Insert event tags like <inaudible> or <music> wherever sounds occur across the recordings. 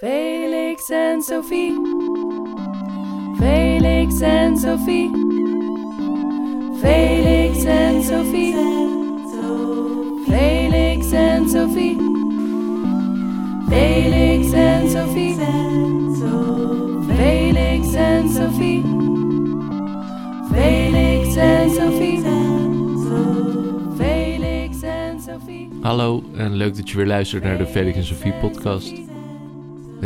Felix en Sophie. Felix en Sophie. Felix en Sophie. Felix en Sophie. Felix en Sophie. Felix en Sophie. Felix en Sophie. Felix en Sophie. Hallo en leuk dat je weer luistert naar de Felix en Sophie podcast.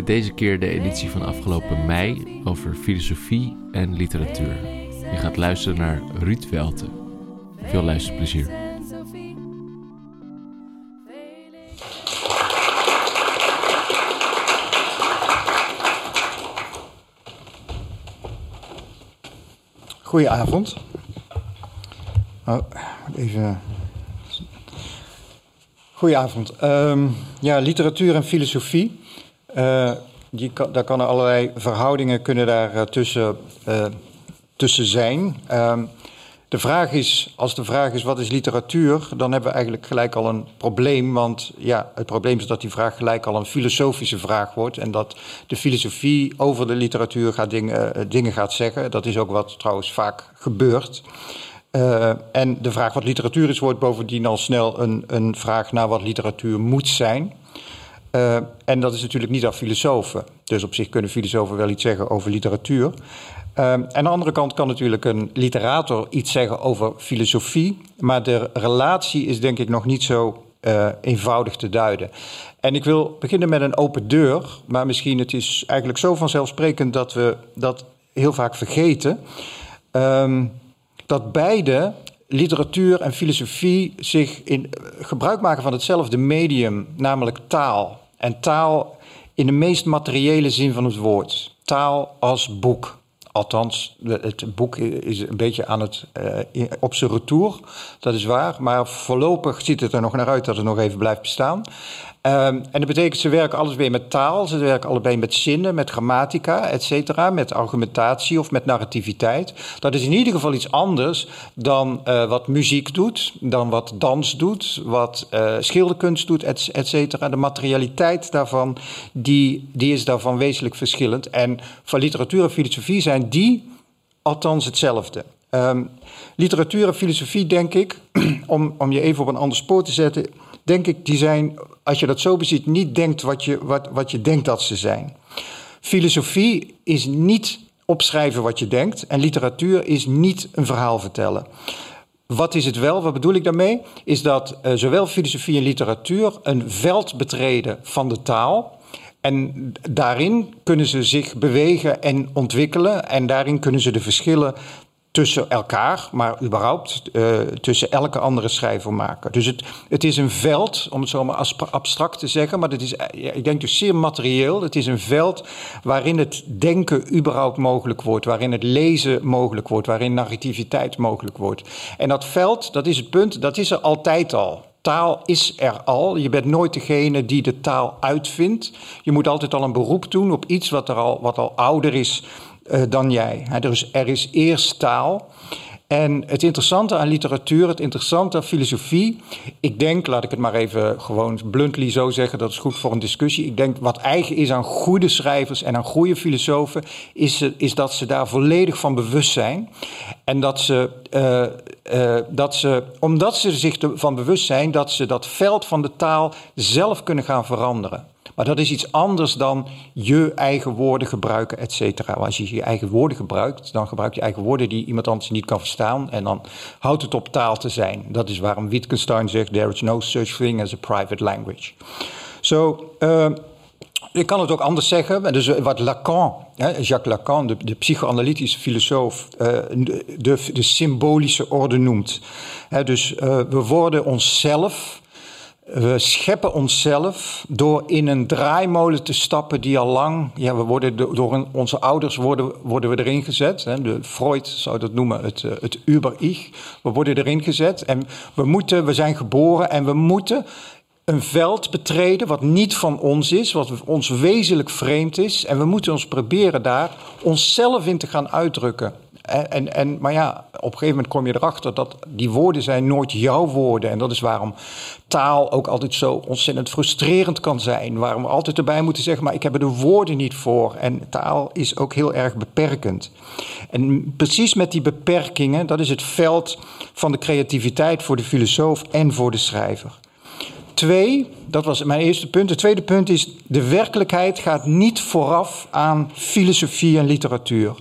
Deze keer de editie van afgelopen mei over filosofie en literatuur. Je gaat luisteren naar Ruud Welten. Veel luisterplezier. Goedenavond. Oh, even. Goedenavond. Ehm, ja, literatuur en filosofie. Eh, die kan, daar kan er allerlei verhoudingen kunnen daar eh, tussen, eh, tussen zijn. Ehm, de vraag is, als de vraag is wat is literatuur, dan hebben we eigenlijk gelijk al een probleem. Want ja, het probleem is dat die vraag gelijk al een filosofische vraag wordt. En dat de filosofie over de literatuur gaat dingen, eh, dingen gaat zeggen. Dat is ook wat trouwens vaak gebeurt. Eh, en de vraag wat literatuur is, wordt bovendien al snel een, een vraag naar wat literatuur moet zijn. Eh, en dat is natuurlijk niet aan filosofen. Dus op zich kunnen filosofen wel iets zeggen over literatuur. En aan de andere kant kan natuurlijk een literator iets zeggen over filosofie. Maar de relatie is denk ik nog niet zo eh, eenvoudig te duiden. En ik wil beginnen met een open deur. Maar misschien het is eigenlijk zo vanzelfsprekend dat we dat heel vaak vergeten. Ehm, dat beide literatuur en filosofie zich in gebruik maken van hetzelfde medium, namelijk taal. En taal in de meest materiële zin van het woord. Taal als boek. Althans, het boek is een beetje aan het, eh, op zijn retour, dat is waar. Maar voorlopig ziet het er nog naar uit dat het nog even blijft bestaan. Ehm, en dat betekent, ze werken alles weer met taal, ze werken allebei met zinnen, met grammatica, et cetera, met argumentatie of met narrativiteit. Dat is in ieder geval iets anders dan eh, wat muziek doet, dan wat dans doet, wat eh, schilderkunst doet, et, et cetera. De materialiteit daarvan, die, die is daarvan wezenlijk verschillend. En van literatuur en filosofie zijn die althans hetzelfde. Ehm, literatuur en filosofie, denk ik, <clears throat> om, om je even op een ander spoor te zetten, denk ik, die zijn, als je dat zo beziet, niet denkt wat je, wat, wat je denkt dat ze zijn. Filosofie is niet opschrijven wat je denkt en literatuur is niet een verhaal vertellen. Wat is het wel? Wat bedoel ik daarmee? Is dat eh, zowel filosofie en literatuur een veld betreden van de taal. En daarin kunnen ze zich bewegen en ontwikkelen. En daarin kunnen ze de verschillen tussen elkaar, maar überhaupt eh, tussen elke andere schrijver maken. Dus het, het is een veld, om het zo maar abstract te zeggen, maar het is, eh, ik denk dus zeer materieel. Het is een veld waarin het denken überhaupt mogelijk wordt, waarin het lezen mogelijk wordt, waarin narrativiteit mogelijk wordt. En dat veld, dat is het punt, dat is er altijd al. Taal is er al. Je bent nooit degene die de taal uitvindt. Je moet altijd al een beroep doen op iets wat, er al, wat al ouder is eh, dan jij. Dus er is eerst taal. En het interessante aan literatuur, het interessante aan filosofie, ik denk, laat ik het maar even gewoon bluntly zo zeggen, dat is goed voor een discussie. Ik denk wat eigen is aan goede schrijvers en aan goede filosofen, is, is dat ze daar volledig van bewust zijn. En dat ze, eh, dat ze, omdat ze zich ervan bewust zijn, dat ze dat veld van de taal zelf kunnen gaan veranderen. Maar dat is iets anders dan je eigen woorden gebruiken, et cetera. Als je je eigen woorden gebruikt, dan gebruik je eigen woorden die iemand anders niet kan verstaan. En dan houdt het op taal te zijn. Dat is waarom Wittgenstein zegt: There is no such thing as a private language. Zo, eh, ik kan het ook anders zeggen. Dus wat Lacan, Jacques Lacan, de, de psychoanalytische filosoof, eh, de, de, symbolische orde noemt. Dus eh, we worden onszelf. We scheppen onszelf door in een draaimolen te stappen die al lang, ja, we worden do- door onze ouders worden, worden we erin gezet. Hè. De Freud zou dat noemen het, eh, het Uber-Ich. We worden erin gezet en we moeten, we zijn geboren en we moeten een veld betreden wat niet van ons is, wat ons wezenlijk vreemd is. En we moeten ons proberen daar onszelf in te gaan uitdrukken. En, en, maar ja, op een gegeven moment kom je erachter dat die woorden zijn nooit jouw woorden. En dat is waarom taal ook altijd zo ontzettend frustrerend kan zijn. Waarom we altijd erbij moeten zeggen, maar ik heb er de woorden niet voor. En taal is ook heel erg beperkend. En precies met die beperkingen, dat is het veld van de creativiteit voor de filosoof en voor de schrijver. Twee, dat was mijn eerste punt. Het tweede punt is, de werkelijkheid gaat niet vooraf aan filosofie en literatuur.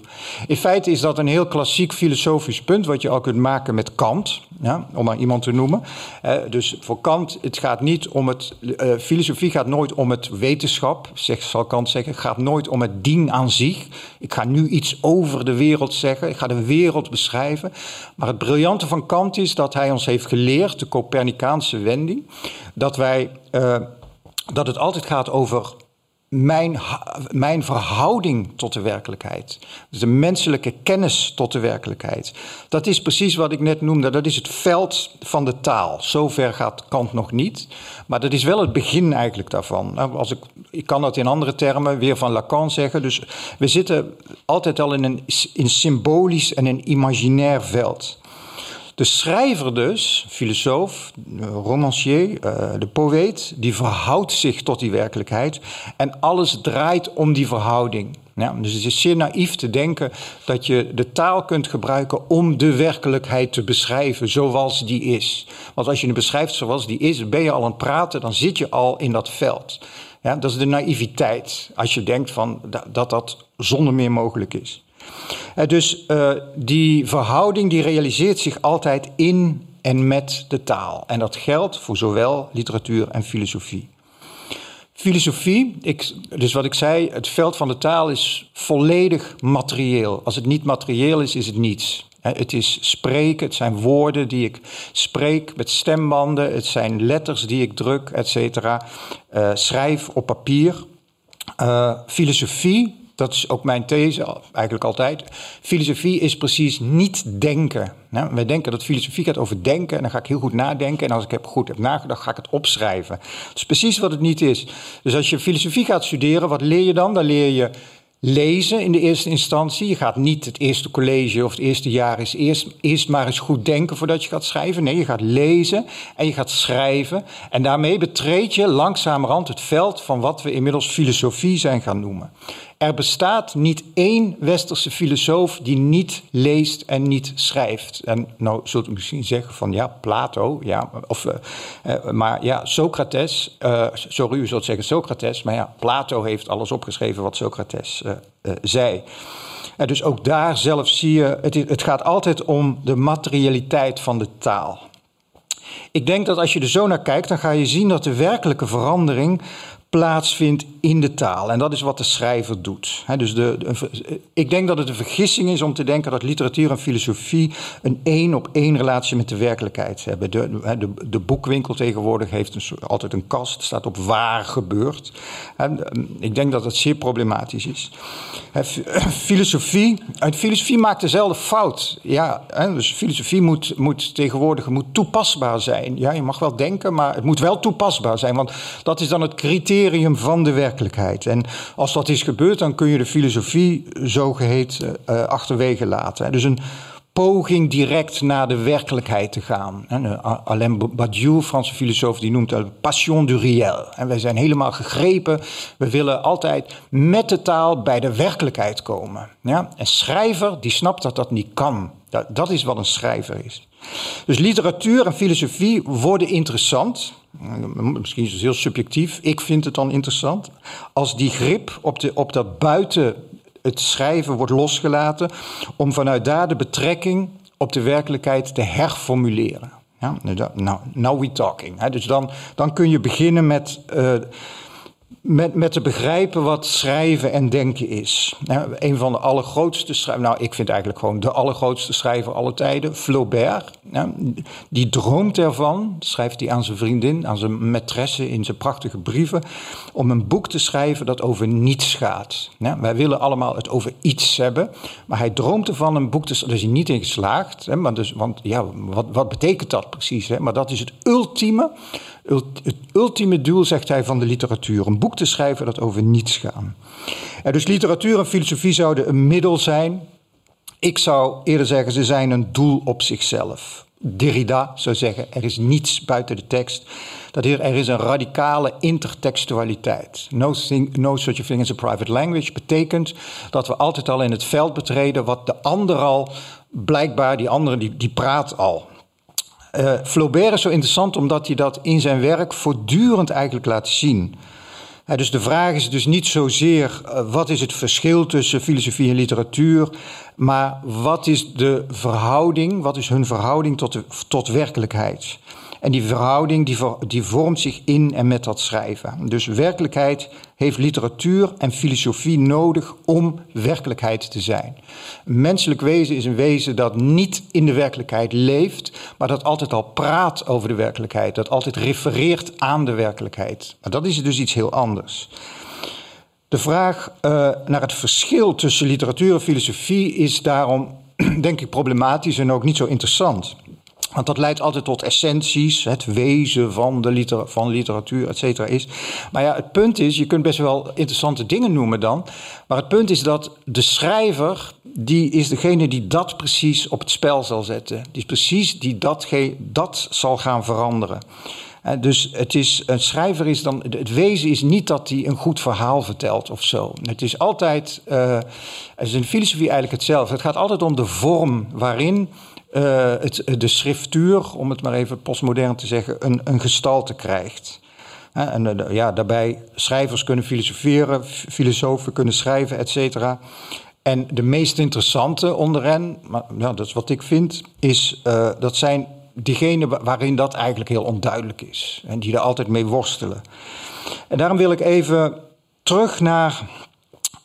In feite is dat een heel klassiek filosofisch punt, wat je al kunt maken met Kant, ja, om maar iemand te noemen. dus voor Kant, het gaat niet om het, uh, filosofie gaat nooit om het wetenschap, zegt, zal Kant zeggen, het gaat nooit om het ding aan zich. Ik ga nu iets over de wereld zeggen, ik ga de wereld beschrijven. Maar het briljante van Kant is dat hij ons heeft geleerd, de Copernicaanse wending, dat wij uh, dat het altijd gaat over mijn, mijn verhouding tot de werkelijkheid. Dus de menselijke kennis tot de werkelijkheid. Dat is precies wat ik net noemde. Dat is het veld van de taal. Zover gaat Kant nog niet. Maar dat is wel het begin eigenlijk daarvan. Nou, als ik, ik kan dat in andere termen weer van Lacan zeggen. Dus we zitten altijd al in een in symbolisch en een imaginair veld. De schrijver dus, filosoof, romancier, eh, de poëet, die verhoudt zich tot die werkelijkheid en alles draait om die verhouding. Ja, dus het is zeer naïef te denken dat je de taal kunt gebruiken om de werkelijkheid te beschrijven zoals die is. Want als je het beschrijft zoals die is, ben je al aan het praten, dan zit je al in dat veld. Ja, dat is de naïviteit, als je denkt van, dat dat zonder meer mogelijk is. Eh, dus uh, die verhouding die realiseert zich altijd in en met de taal. En dat geldt voor zowel literatuur en filosofie. Filosofie, ik, dus wat ik zei, het veld van de taal is volledig materieel. Als het niet materieel is, is het niets. Het is spreken, het zijn woorden die ik spreek met stembanden, het zijn letters die ik druk, et cetera. Schrijf op papier. Filosofie dat is ook mijn these, eigenlijk altijd. Filosofie is precies niet denken. Nou, wij denken dat filosofie gaat over denken en dan ga ik heel goed nadenken. En als ik heb goed heb nagedacht, ga ik het opschrijven. Dat is precies wat het niet is. Dus als je filosofie gaat studeren, wat leer je dan? Dan leer je lezen in de eerste instantie. Je gaat niet het eerste college of het eerste jaar is eerst, eerst maar eens goed denken voordat je gaat schrijven. Nee, je gaat lezen en je gaat schrijven. En daarmee betreed je langzamerhand het veld van wat we inmiddels filosofie zijn gaan noemen. Er bestaat niet één westerse filosoof die niet leest en niet schrijft. En nou zult u misschien zeggen van ja, Plato, ja, of, uh, uh, maar ja, Socrates, uh, sorry, u zult zeggen Socrates, maar ja, Plato heeft alles opgeschreven wat Socrates zei. En dus ook daar zelf zie je, het, het gaat altijd om de materialiteit van de taal. Ik denk dat als je er zo naar kijkt, dan ga je zien dat de werkelijke verandering plaatsvindt in de taal. En dat is wat de schrijver doet. dus de, ik denk dat het een vergissing is om te denken dat literatuur en filosofie een één op één relatie met de werkelijkheid hebben. De, de, boekwinkel tegenwoordig heeft een, altijd een kast, staat op waar gebeurt. ik denk dat dat zeer problematisch is. <clears throat> filosofie, filosofie maakt dezelfde fout. Ja, dus filosofie moet, moet tegenwoordig moet toepasbaar zijn. Ja, je mag wel denken, maar het moet wel toepasbaar zijn. Want dat is dan het criterium van de werkelijkheid. En als dat is gebeurd, dan kun je de filosofie zogeheten uh, achterwege laten. Dus een poging direct naar de werkelijkheid te gaan. Alain Badiou, Franse filosoof, die noemt het passion du réel. En wij zijn helemaal gegrepen. We willen altijd met de taal bij de werkelijkheid komen. Ja? Een schrijver die snapt dat dat niet kan. Dat, dat is wat een schrijver is. Dus literatuur en filosofie worden interessant. Misschien is het heel subjectief. Ik vind het dan interessant. Als die grip op, de, op dat buiten het schrijven wordt losgelaten. om vanuit daar de betrekking op de werkelijkheid te herformuleren. Ja, nou, now we talking. Dus dan, dan kun je beginnen met. Uh, met, met te begrijpen wat schrijven en denken is. een van de allergrootste schrijvers, nou ik vind eigenlijk gewoon de allergrootste schrijver aller tijden, Flaubert. die droomt ervan, schrijft hij aan zijn vriendin, aan zijn maîtresse in zijn prachtige brieven, om een boek te schrijven dat over niets gaat. wij willen allemaal het over iets hebben, maar hij droomt ervan een boek te schrijven, daar is hij niet in geslaagd. maar dus, want ja, wat, wat betekent dat precies? Maar dat is het ultieme het ultieme doel, zegt hij, van de literatuur. Een boek te schrijven dat over niets gaat. dus literatuur en filosofie zouden een middel zijn Ik zou eerder zeggen, ze zijn een doel op zichzelf. Derrida zou zeggen, er is niets buiten de tekst. Dat hier, er is een radicale intertextualiteit. No, no such a thing as a private language betekent dat we altijd al in het veld betreden wat de ander al, blijkbaar die andere, die, die praat al. Uh, Flaubert is zo interessant omdat hij dat in zijn werk voortdurend eigenlijk laat zien. Dus de vraag is dus niet zozeer uh, wat is het verschil tussen filosofie en literatuur, maar wat is de verhouding, wat is hun verhouding tot, de, tot werkelijkheid. En die verhouding die, die vormt zich in en met dat schrijven. Dus werkelijkheid heeft literatuur en filosofie nodig om werkelijkheid te zijn. Een menselijk wezen is een wezen dat niet in de werkelijkheid leeft, maar dat altijd al praat over de werkelijkheid, dat altijd refereert aan de werkelijkheid. Maar dat is dus iets heel anders. De vraag uh, naar het verschil tussen literatuur en filosofie is daarom, <clears throat> denk ik, problematisch en ook niet zo interessant. Want dat leidt altijd tot essenties, het wezen van, de liter van literatuur, et cetera, is. Maar ja, het punt is, je kunt best wel interessante dingen noemen dan. Maar het punt is dat de schrijver, die is degene die dat precies op het spel zal zetten. Die is precies die dat, dat zal gaan veranderen. Dus het is, een schrijver is dan, het wezen is niet dat hij een goed verhaal vertelt of zo. Het is altijd, uh, het is in filosofie eigenlijk hetzelfde. Het gaat altijd om de vorm waarin uh, het, de schriftuur, om het maar even postmodern te zeggen, een, een gestalte krijgt. En uh, ja, daarbij schrijvers kunnen filosoferen, filosofen kunnen schrijven, et cetera. En de meest interessante onder hen, maar ja, dat is wat ik vind, is dat zijn diegenen waarin dat eigenlijk heel onduidelijk is. En die er altijd mee worstelen. En daarom wil ik even terug naar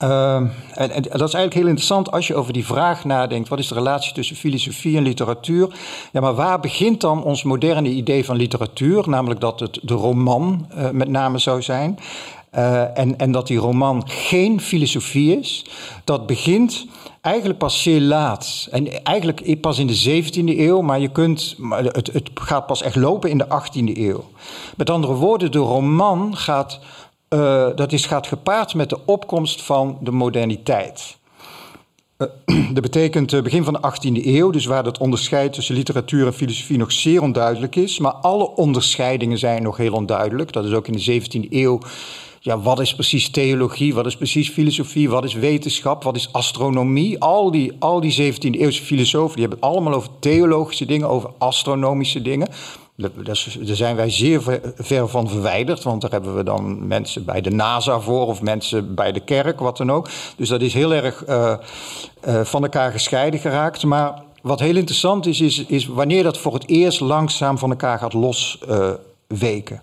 uh, en, dat is eigenlijk heel interessant als je over die vraag nadenkt: wat is de relatie tussen filosofie en literatuur? Ja, maar waar begint dan ons moderne idee van literatuur? Namelijk dat het de roman uh, met name zou zijn. Uh, en, en dat die roman geen filosofie is. Dat begint eigenlijk pas zeer laat. En eigenlijk pas in de 17e eeuw, maar je kunt, het, het gaat pas echt lopen in de 18e eeuw. Met andere woorden, de roman gaat uh, dat is, gaat gepaard met de opkomst van de moderniteit. Uh, <clears throat> dat betekent uh, begin van de 18e eeuw, dus waar het onderscheid tussen literatuur en filosofie nog zeer onduidelijk is. Maar alle onderscheidingen zijn nog heel onduidelijk. Dat is ook in de 17e eeuw. Ja, wat is precies theologie? Wat is precies filosofie? Wat is wetenschap? Wat is astronomie? Al die, al die 17e eeuwse filosofen die hebben het allemaal over theologische dingen, over astronomische dingen. Daar zijn wij zeer ver van verwijderd, want daar hebben we dan mensen bij de NASA voor of mensen bij de kerk, wat dan ook. Dus dat is heel erg uh, uh, van elkaar gescheiden geraakt. Maar wat heel interessant is, is, is wanneer dat voor het eerst langzaam van elkaar gaat losweken.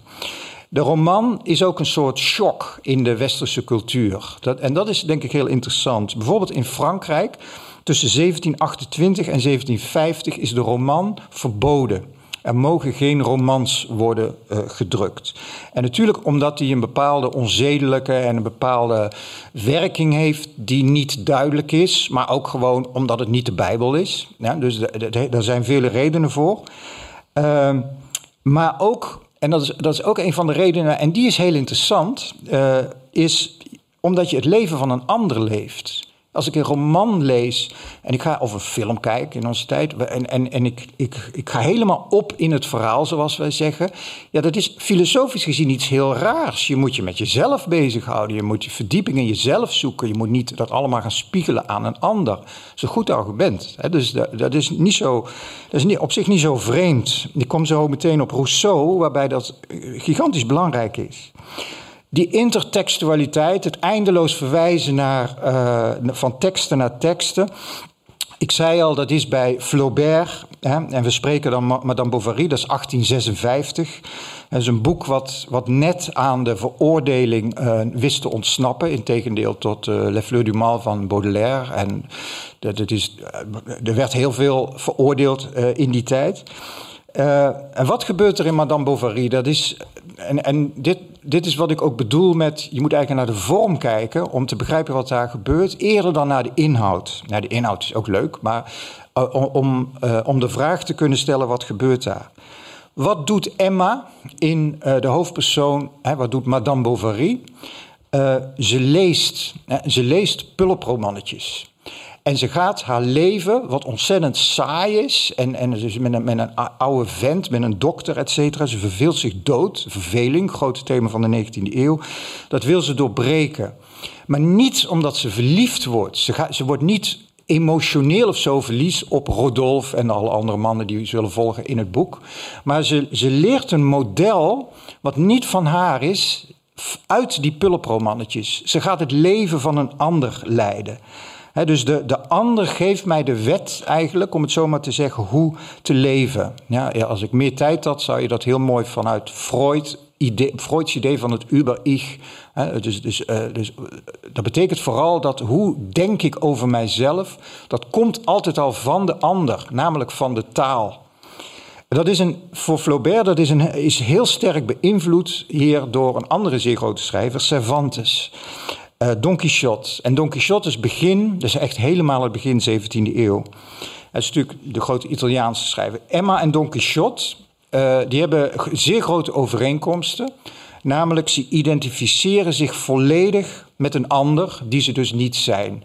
De roman is ook een soort shock in de westerse cultuur. Dat, en dat is denk ik heel interessant. Bijvoorbeeld in Frankrijk, tussen 1728 en 1750 is de roman verboden. Er mogen geen romans worden uh, gedrukt. En natuurlijk omdat die een bepaalde onzedelijke en een bepaalde werking heeft die niet duidelijk is, maar ook gewoon omdat het niet de Bijbel is. Ja, dus daar zijn vele redenen voor. Uh, maar ook, en dat is, dat is ook een van de redenen, en die is heel interessant, uh, is omdat je het leven van een ander leeft. Als ik een roman lees en ik ga, of een film kijken in onze tijd, en, en, en ik, ik, ik ga helemaal op in het verhaal, zoals wij zeggen, ja, dat is filosofisch gezien iets heel raars. Je moet je met jezelf bezighouden, je moet je verdieping in jezelf zoeken, je moet niet dat allemaal gaan spiegelen aan een ander. Dat is een goed argument. Hè? Dus dat, dat, is, niet zo, dat is niet, op zich niet zo vreemd. Ik kom zo meteen op Rousseau, waarbij dat gigantisch belangrijk is. Die intertextualiteit, het eindeloos verwijzen naar, uh, van teksten naar teksten. Ik zei al, dat is bij Flaubert, hè, en we spreken dan Madame Bovary, dat is 1856. Dat is een boek wat, wat net aan de veroordeling uh, wist te ontsnappen, in tegendeel tot uh, Le Fleur du Mal van Baudelaire. En dat, dat is, er werd heel veel veroordeeld in die tijd. en wat gebeurt er in Madame Bovary? Dat is, en, en dit, dit is wat ik ook bedoel met, je moet eigenlijk naar de vorm kijken om te begrijpen wat daar gebeurt, eerder dan naar de inhoud. Nou, de inhoud is ook leuk, maar uh, om, uh, om de vraag te kunnen stellen, wat gebeurt daar? Wat doet Emma in uh, de hoofdpersoon, hè, wat doet Madame Bovary? ze leest, ze leest pulpromannetjes. En ze gaat haar leven, wat ontzettend saai is, en, en dus met een, met een oude vent, met een dokter, et. Ze verveelt zich dood, verveling, grote thema van de 19e eeuw. Dat wil ze doorbreken. Maar niet omdat ze verliefd wordt. Ze, gaat, ze wordt niet emotioneel of zo verlies op Rodolphe en alle andere mannen die zullen volgen in het boek. Maar ze, ze leert een model wat niet van haar is, uit die pulpromannetjes. Ze gaat het leven van een ander leiden. Dus de, de ander geeft mij de wet eigenlijk, om het zo maar te zeggen, hoe te leven. Ja, als ik meer tijd had, zou je dat heel mooi vanuit Freud, Freuds idee van het Über-Ich. dus, dus, uh, dus dat betekent vooral dat hoe denk ik over mijzelf, dat komt altijd al van de ander, namelijk van de taal. Dat is een, voor Flaubert dat is, een, is heel sterk beïnvloed hier door een andere zeer grote schrijver, Cervantes. Uh, Don Quixote. En Don Quixote is begin, dus echt helemaal het begin 17e eeuw. Hij is natuurlijk de grote Italiaanse schrijver. Emma en Don Quixote, uh, die hebben zeer grote overeenkomsten. Namelijk, ze identificeren zich volledig met een ander die ze dus niet zijn.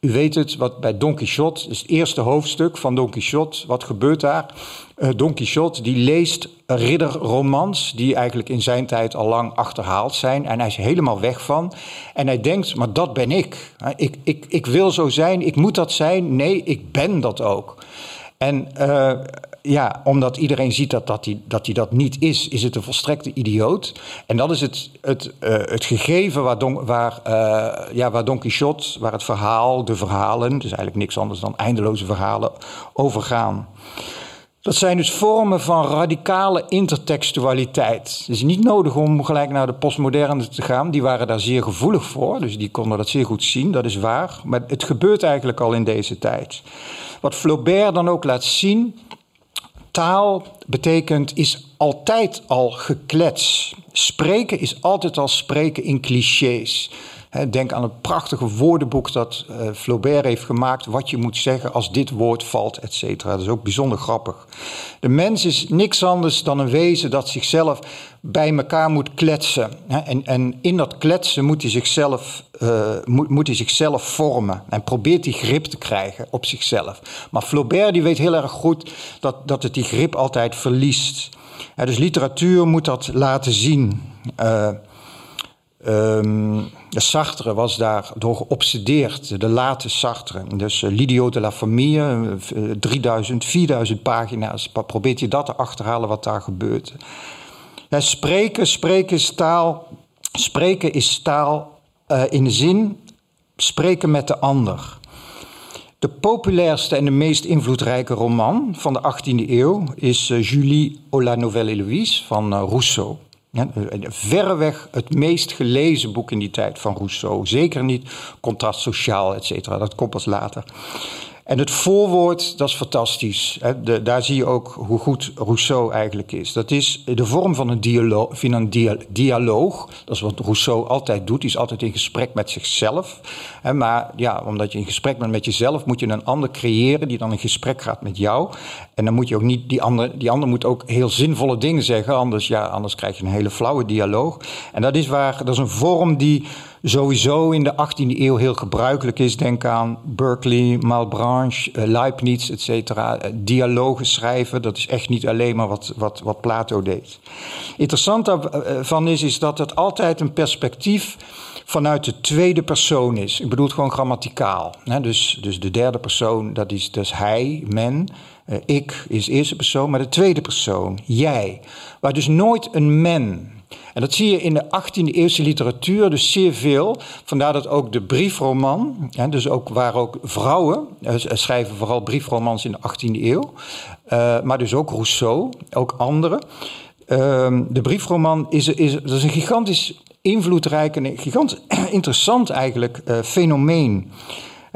U weet het, wat bij Don Quixote, het eerste hoofdstuk van Don Quixote. Wat gebeurt daar? Uh, Don Quixote die leest ridderromans die eigenlijk in zijn tijd al lang achterhaald zijn. En hij is helemaal weg van. En hij denkt, maar dat ben ik. Ik, ik, ik wil zo zijn, ik moet dat zijn. Nee, ik ben dat ook. En uh, ja, omdat iedereen ziet dat, dat, hij, dat hij dat niet is, is het een volstrekte idioot. En dat is het, het, uh, het gegeven waar Don, waar, uh, ja, waar Don Quixote, waar het verhaal, de verhalen, dus eigenlijk niks anders dan eindeloze verhalen, over gaan. Dat zijn dus vormen van radicale intertextualiteit. Het is niet nodig om gelijk naar de postmoderne te gaan. Die waren daar zeer gevoelig voor, dus die konden dat zeer goed zien, dat is waar. Maar het gebeurt eigenlijk al in deze tijd. Wat Flaubert dan ook laat zien, taal betekent is altijd al geklets. Spreken is altijd al spreken in clichés. Denk aan het prachtige woordenboek dat uh, Flaubert heeft gemaakt. Wat je moet zeggen als dit woord valt, et cetera. Dat is ook bijzonder grappig. De mens is niks anders dan een wezen dat zichzelf bij elkaar moet kletsen. En, en in dat kletsen moet hij, zichzelf, uh, moet, moet hij zichzelf vormen. En probeert die grip te krijgen op zichzelf. Maar Flaubert die weet heel erg goed dat, dat het die grip altijd verliest. dus literatuur moet dat laten zien. Uh, Um, Sartre was daar door geobsedeerd, de late Sartre. Dus uh, de la Famille, uh, 3000, 4000 pagina's. Probeert je dat te achterhalen wat daar gebeurt. Ja, spreken, spreken is taal. Spreken is taal uh, in de zin spreken met de ander. De populairste en de meest invloedrijke roman van de 18e eeuw is Julie au la Nouvelle Héloïse van Rousseau. Ja, verreweg het meest gelezen boek in die tijd van Rousseau. Zeker niet contrast sociaal, et cetera. Dat komt pas later. En het voorwoord, dat is fantastisch. De, daar zie je ook hoe goed Rousseau eigenlijk is. Dat is de vorm van een, dialoog, van een dia dialoog. Dat is wat Rousseau altijd doet. Hij is altijd in gesprek met zichzelf. Maar ja, omdat je in gesprek bent met jezelf, moet je een ander creëren die dan in gesprek gaat met jou. En dan moet je ook niet, die ander, die ander moet ook heel zinvolle dingen zeggen. Anders, ja, anders krijg je een hele flauwe dialoog. En dat is waar, dat is een vorm die sowieso in de 18e eeuw heel gebruikelijk is. Denk aan Berkeley, Malebranche, eh, Leibniz, et cetera. Eh, dialogen schrijven, dat is echt niet alleen maar wat, wat, wat Plato deed. Interessant daarvan is, is dat het altijd een perspectief vanuit de tweede persoon is. Ik bedoel het gewoon grammaticaal. Dus, dus de derde persoon, dat is, dat is hij, men. Ik is eerste persoon, maar de tweede persoon, jij. Waar dus nooit een men en dat zie je in de 18e eeuwse literatuur dus zeer veel. Vandaar dat ook de briefroman, dus ook waar ook vrouwen uh, schrijven vooral briefromans in de 18e eeuw, uh, maar dus ook Rousseau, ook anderen. Uh, de briefroman is, is, is een gigantisch invloedrijk en gigantisch <clears throat> interessant eigenlijk fenomeen.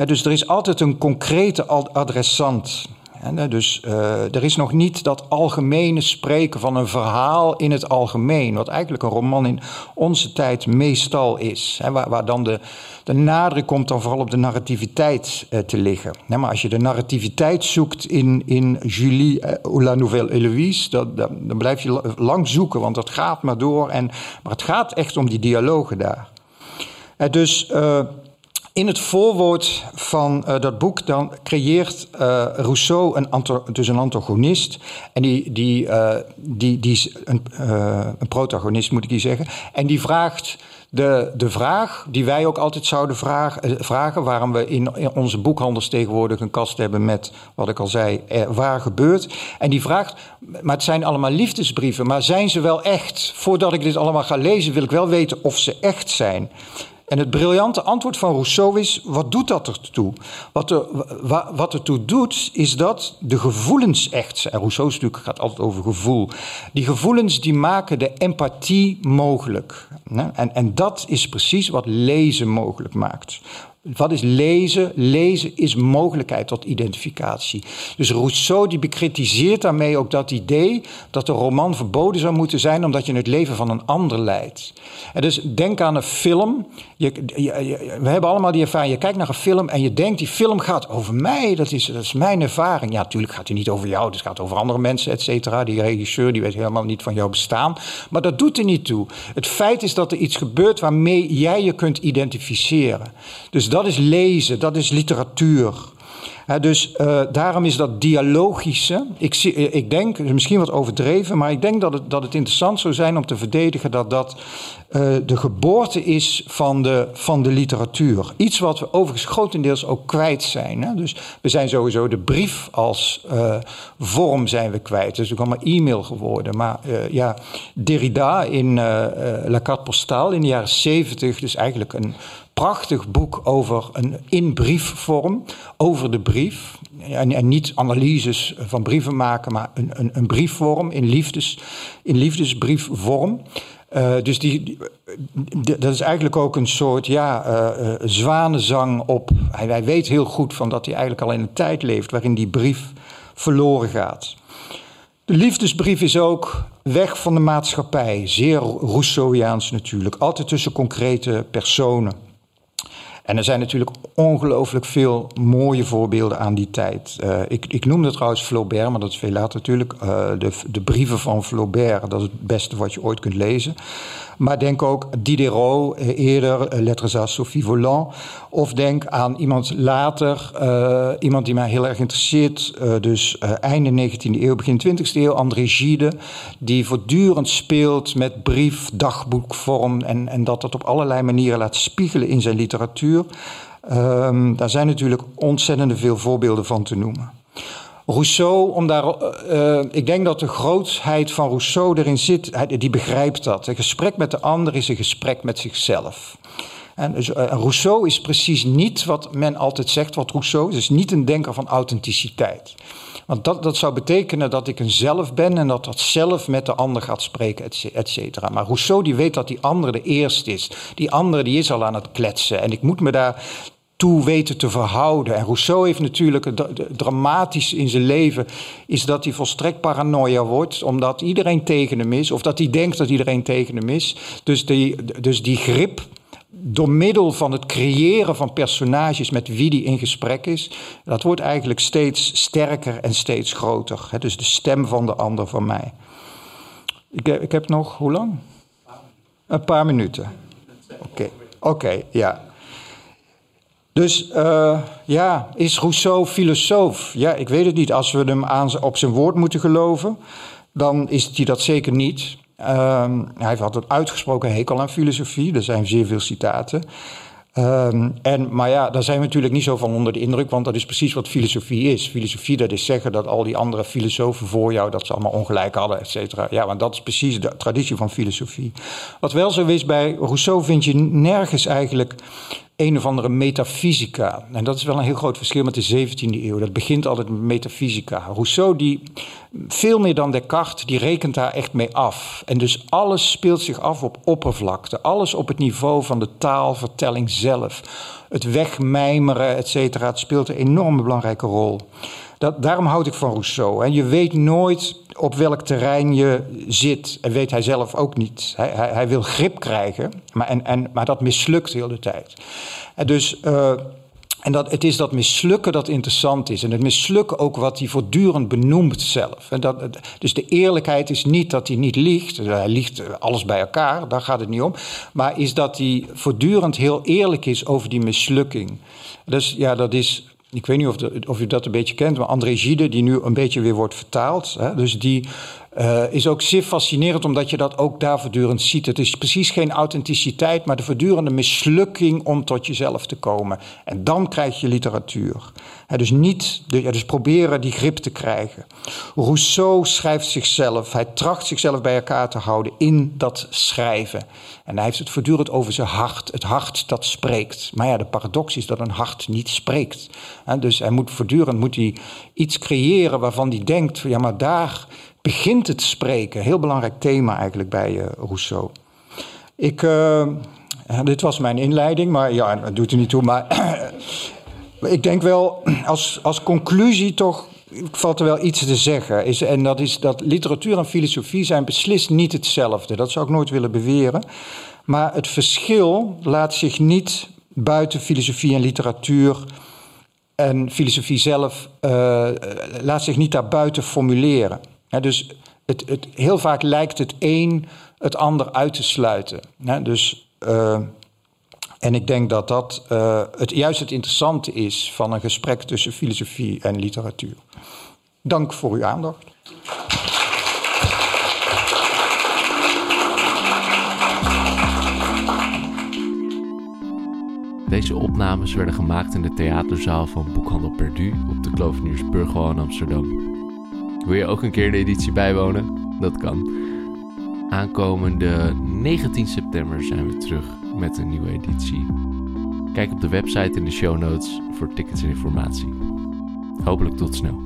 dus er is altijd een concrete adressant. Dus uh, er is nog niet dat algemene spreken van een verhaal in het algemeen, wat eigenlijk een roman in onze tijd meestal is. Hè, waar, waar, dan de, de nadruk komt dan vooral op de narrativiteit uh, te liggen. Maar als je de narrativiteit zoekt in, in Julie ou la Nouvelle Héloïse, dan blijf je lang zoeken, want dat gaat maar door. En, maar het gaat echt om die dialogen daar. dus In het voorwoord van uh, dat boek dan creëert uh, Rousseau een, dus een antagonist. En die, die, uh, die, die is een, een, protagonist, moet ik hier zeggen. En die vraagt de, de vraag die wij ook altijd zouden vragen, vragen waarom we in, in, onze boekhandels tegenwoordig een kast hebben met, wat ik al zei, waar gebeurt. En die vraagt, maar het zijn allemaal liefdesbrieven, maar zijn ze wel echt? Voordat ik dit allemaal ga lezen, wil ik wel weten of ze echt zijn. En het briljante antwoord van Rousseau is: wat doet dat ertoe? Wat er, wat ertoe doet, is dat de gevoelens echt zijn. Rousseau natuurlijk gaat altijd over gevoel. Die gevoelens die maken de empathie mogelijk. En, en dat is precies wat lezen mogelijk maakt. Wat is lezen? Lezen is mogelijkheid tot identificatie. Dus Rousseau die bekritiseert daarmee ook dat idee dat de roman verboden zou moeten zijn omdat je het leven van een ander leidt. En dus denk aan een film. Je, we hebben allemaal die ervaring. Je kijkt naar een film en je denkt die film gaat over mij. Dat is, dat is mijn ervaring. Ja, natuurlijk gaat hij niet over jou. Het gaat over andere mensen, et cetera. Die regisseur die weet helemaal niet van jouw bestaan. Maar dat doet er niet toe. Het feit is dat er iets gebeurt waarmee jij je kunt identificeren. Dus dat is lezen, dat is literatuur. dus uh, daarom is dat dialogische. Ik, zie, eh, ik denk, misschien wat overdreven, maar ik denk dat het, dat het interessant zou zijn om te verdedigen dat dat uh, de geboorte is van de, van de literatuur. Iets wat we overigens grotendeels ook kwijt zijn. Hè? Dus we zijn sowieso de brief als vorm zijn we kwijt. Is ook allemaal e-mail geworden. Maar ja, Derrida in La Carte Postale in de jaren zeventig, dus eigenlijk een prachtig boek over een in briefvorm, over de brief. En, niet analyses van brieven maken, maar een, een, een briefvorm in, liefdes, in liefdesbriefvorm. Uh, dus die, dat is eigenlijk ook een soort ja, uh, zwanenzang op. Hij, hij, weet heel goed van dat hij eigenlijk al in een tijd leeft waarin die brief verloren gaat. De liefdesbrief is ook weg van de maatschappij, zeer Rousseauiaans natuurlijk, altijd tussen concrete personen. En er zijn natuurlijk ongelooflijk veel mooie voorbeelden aan die tijd. Uh, ik, ik noemde trouwens Flaubert, maar dat is veel later natuurlijk. Uh, de, de brieven van Flaubert, dat is het beste wat je ooit kunt lezen. Maar denk ook Diderot, eh, eerder eh, Lettres à Sophie Volant. Of denk aan iemand later, uh, iemand die mij heel erg interesseert. Dus einde 19e eeuw, begin 20e eeuw, André Gide. Die voortdurend speelt met brief, dagboekvorm. En, en dat dat op allerlei manieren laat spiegelen in zijn literatuur. Um, daar zijn natuurlijk ontzettend veel voorbeelden van te noemen. Rousseau, om daar, uh, ik denk dat de grootheid van Rousseau erin zit, hij, die begrijpt dat. Een gesprek met de ander is een gesprek met zichzelf. En dus, uh, Rousseau is precies niet wat men altijd zegt, wat Rousseau is, is niet een denker van authenticiteit. Want dat, dat zou betekenen dat ik een zelf ben en dat dat zelf met de ander gaat spreken, et cetera. Maar Rousseau die weet dat die andere de eerste is. Die andere die is al aan het kletsen. En ik moet me daar weten te verhouden. En Rousseau heeft natuurlijk dramatisch in zijn leven is dat hij volstrekt paranoia wordt, omdat iedereen tegen hem is, of dat hij denkt dat iedereen tegen hem is. Dus die, dus die grip door middel van het creëren van personages met wie die in gesprek is, dat wordt eigenlijk steeds sterker en steeds groter. Dus de stem van de ander van mij. Ik heb, ik heb nog, hoe lang? Een paar minuten. Oké, oké, ja. Dus uh, ja, is Rousseau filosoof? Ja, ik weet het niet. Als we hem aan, op zijn woord moeten geloven, dan is hij dat zeker niet. Uh, hij heeft altijd uitgesproken hekel aan filosofie. Er zijn zeer veel citaten. Um, en, maar ja, daar zijn we natuurlijk niet zo van onder de indruk, want dat is precies wat filosofie is. Filosofie, dat is zeggen dat al die andere filosofen voor jou, dat ze allemaal ongelijk hadden, et cetera. Ja, want dat is precies de traditie van filosofie. Wat wel zo is, bij Rousseau vind je nergens eigenlijk een of andere metafysica. En dat is wel een heel groot verschil met de 17e eeuw. Dat begint altijd met metafysica. Rousseau, die veel meer dan Descartes, die rekent daar echt mee af. En dus alles speelt zich af op oppervlakte. Alles op het niveau van de taalvertelling zelf. Het wegmijmeren, et cetera. Het speelt een enorme belangrijke rol. Daarom houd ik van Rousseau. En je weet nooit op welk terrein je zit. En weet hij zelf ook niet. Hij, hij, hij wil grip krijgen, maar, en, en, maar dat mislukt heel de tijd. En dus uh, En dat, het is dat mislukken dat interessant is. En het mislukken ook wat hij voortdurend benoemt zelf. En dat, dus de eerlijkheid is niet dat hij niet liegt. Hij liegt alles bij elkaar, daar gaat het niet om. Maar is dat hij voortdurend heel eerlijk is over die mislukking. Dus ja, dat is ik weet niet of, de, of, u dat een beetje kent, maar André Gide, die nu een beetje weer wordt vertaald. Hè, dus die uh, is ook zeer fascinerend, omdat je dat ook daar voortdurend ziet. Het is precies geen authenticiteit, maar de voortdurende mislukking om tot jezelf te komen. En dan krijg je literatuur. Dus niet, dus proberen die grip te krijgen. Rousseau schrijft zichzelf, hij tracht zichzelf bij elkaar te houden in dat schrijven. En hij heeft het voortdurend over zijn hart, het hart dat spreekt. Maar ja, de paradox is dat een hart niet spreekt. dus hij moet voortdurend moet hij iets creëren waarvan hij denkt: ja, maar daar begint het spreken. Heel belangrijk thema eigenlijk bij uh, Rousseau. Ik, uh, dit was mijn inleiding, maar ja, dat doet er niet toe. Maar <clears throat> ik denk wel, als, als conclusie toch valt er wel iets te zeggen. Is, en dat is dat literatuur en filosofie zijn beslist niet hetzelfde. Dat zou ik nooit willen beweren. Maar het verschil laat zich niet buiten filosofie en literatuur en filosofie zelf uh, laat zich niet daarbuiten formuleren dus het, het, heel vaak lijkt het een het ander uit te sluiten. dus, uh, en ik denk dat dat uh, het, juist het interessante is van een gesprek tussen filosofie en literatuur. Dank voor uw aandacht. Deze opnames werden gemaakt in de theaterzaal van Boekhandel Perdu op de Kloveniersburgwal in Amsterdam. Wil je ook een keer de editie bijwonen? Dat kan. Aankomende 19 september zijn we terug met een nieuwe editie. Kijk op de website in de show notes voor tickets en informatie. Hopelijk tot snel.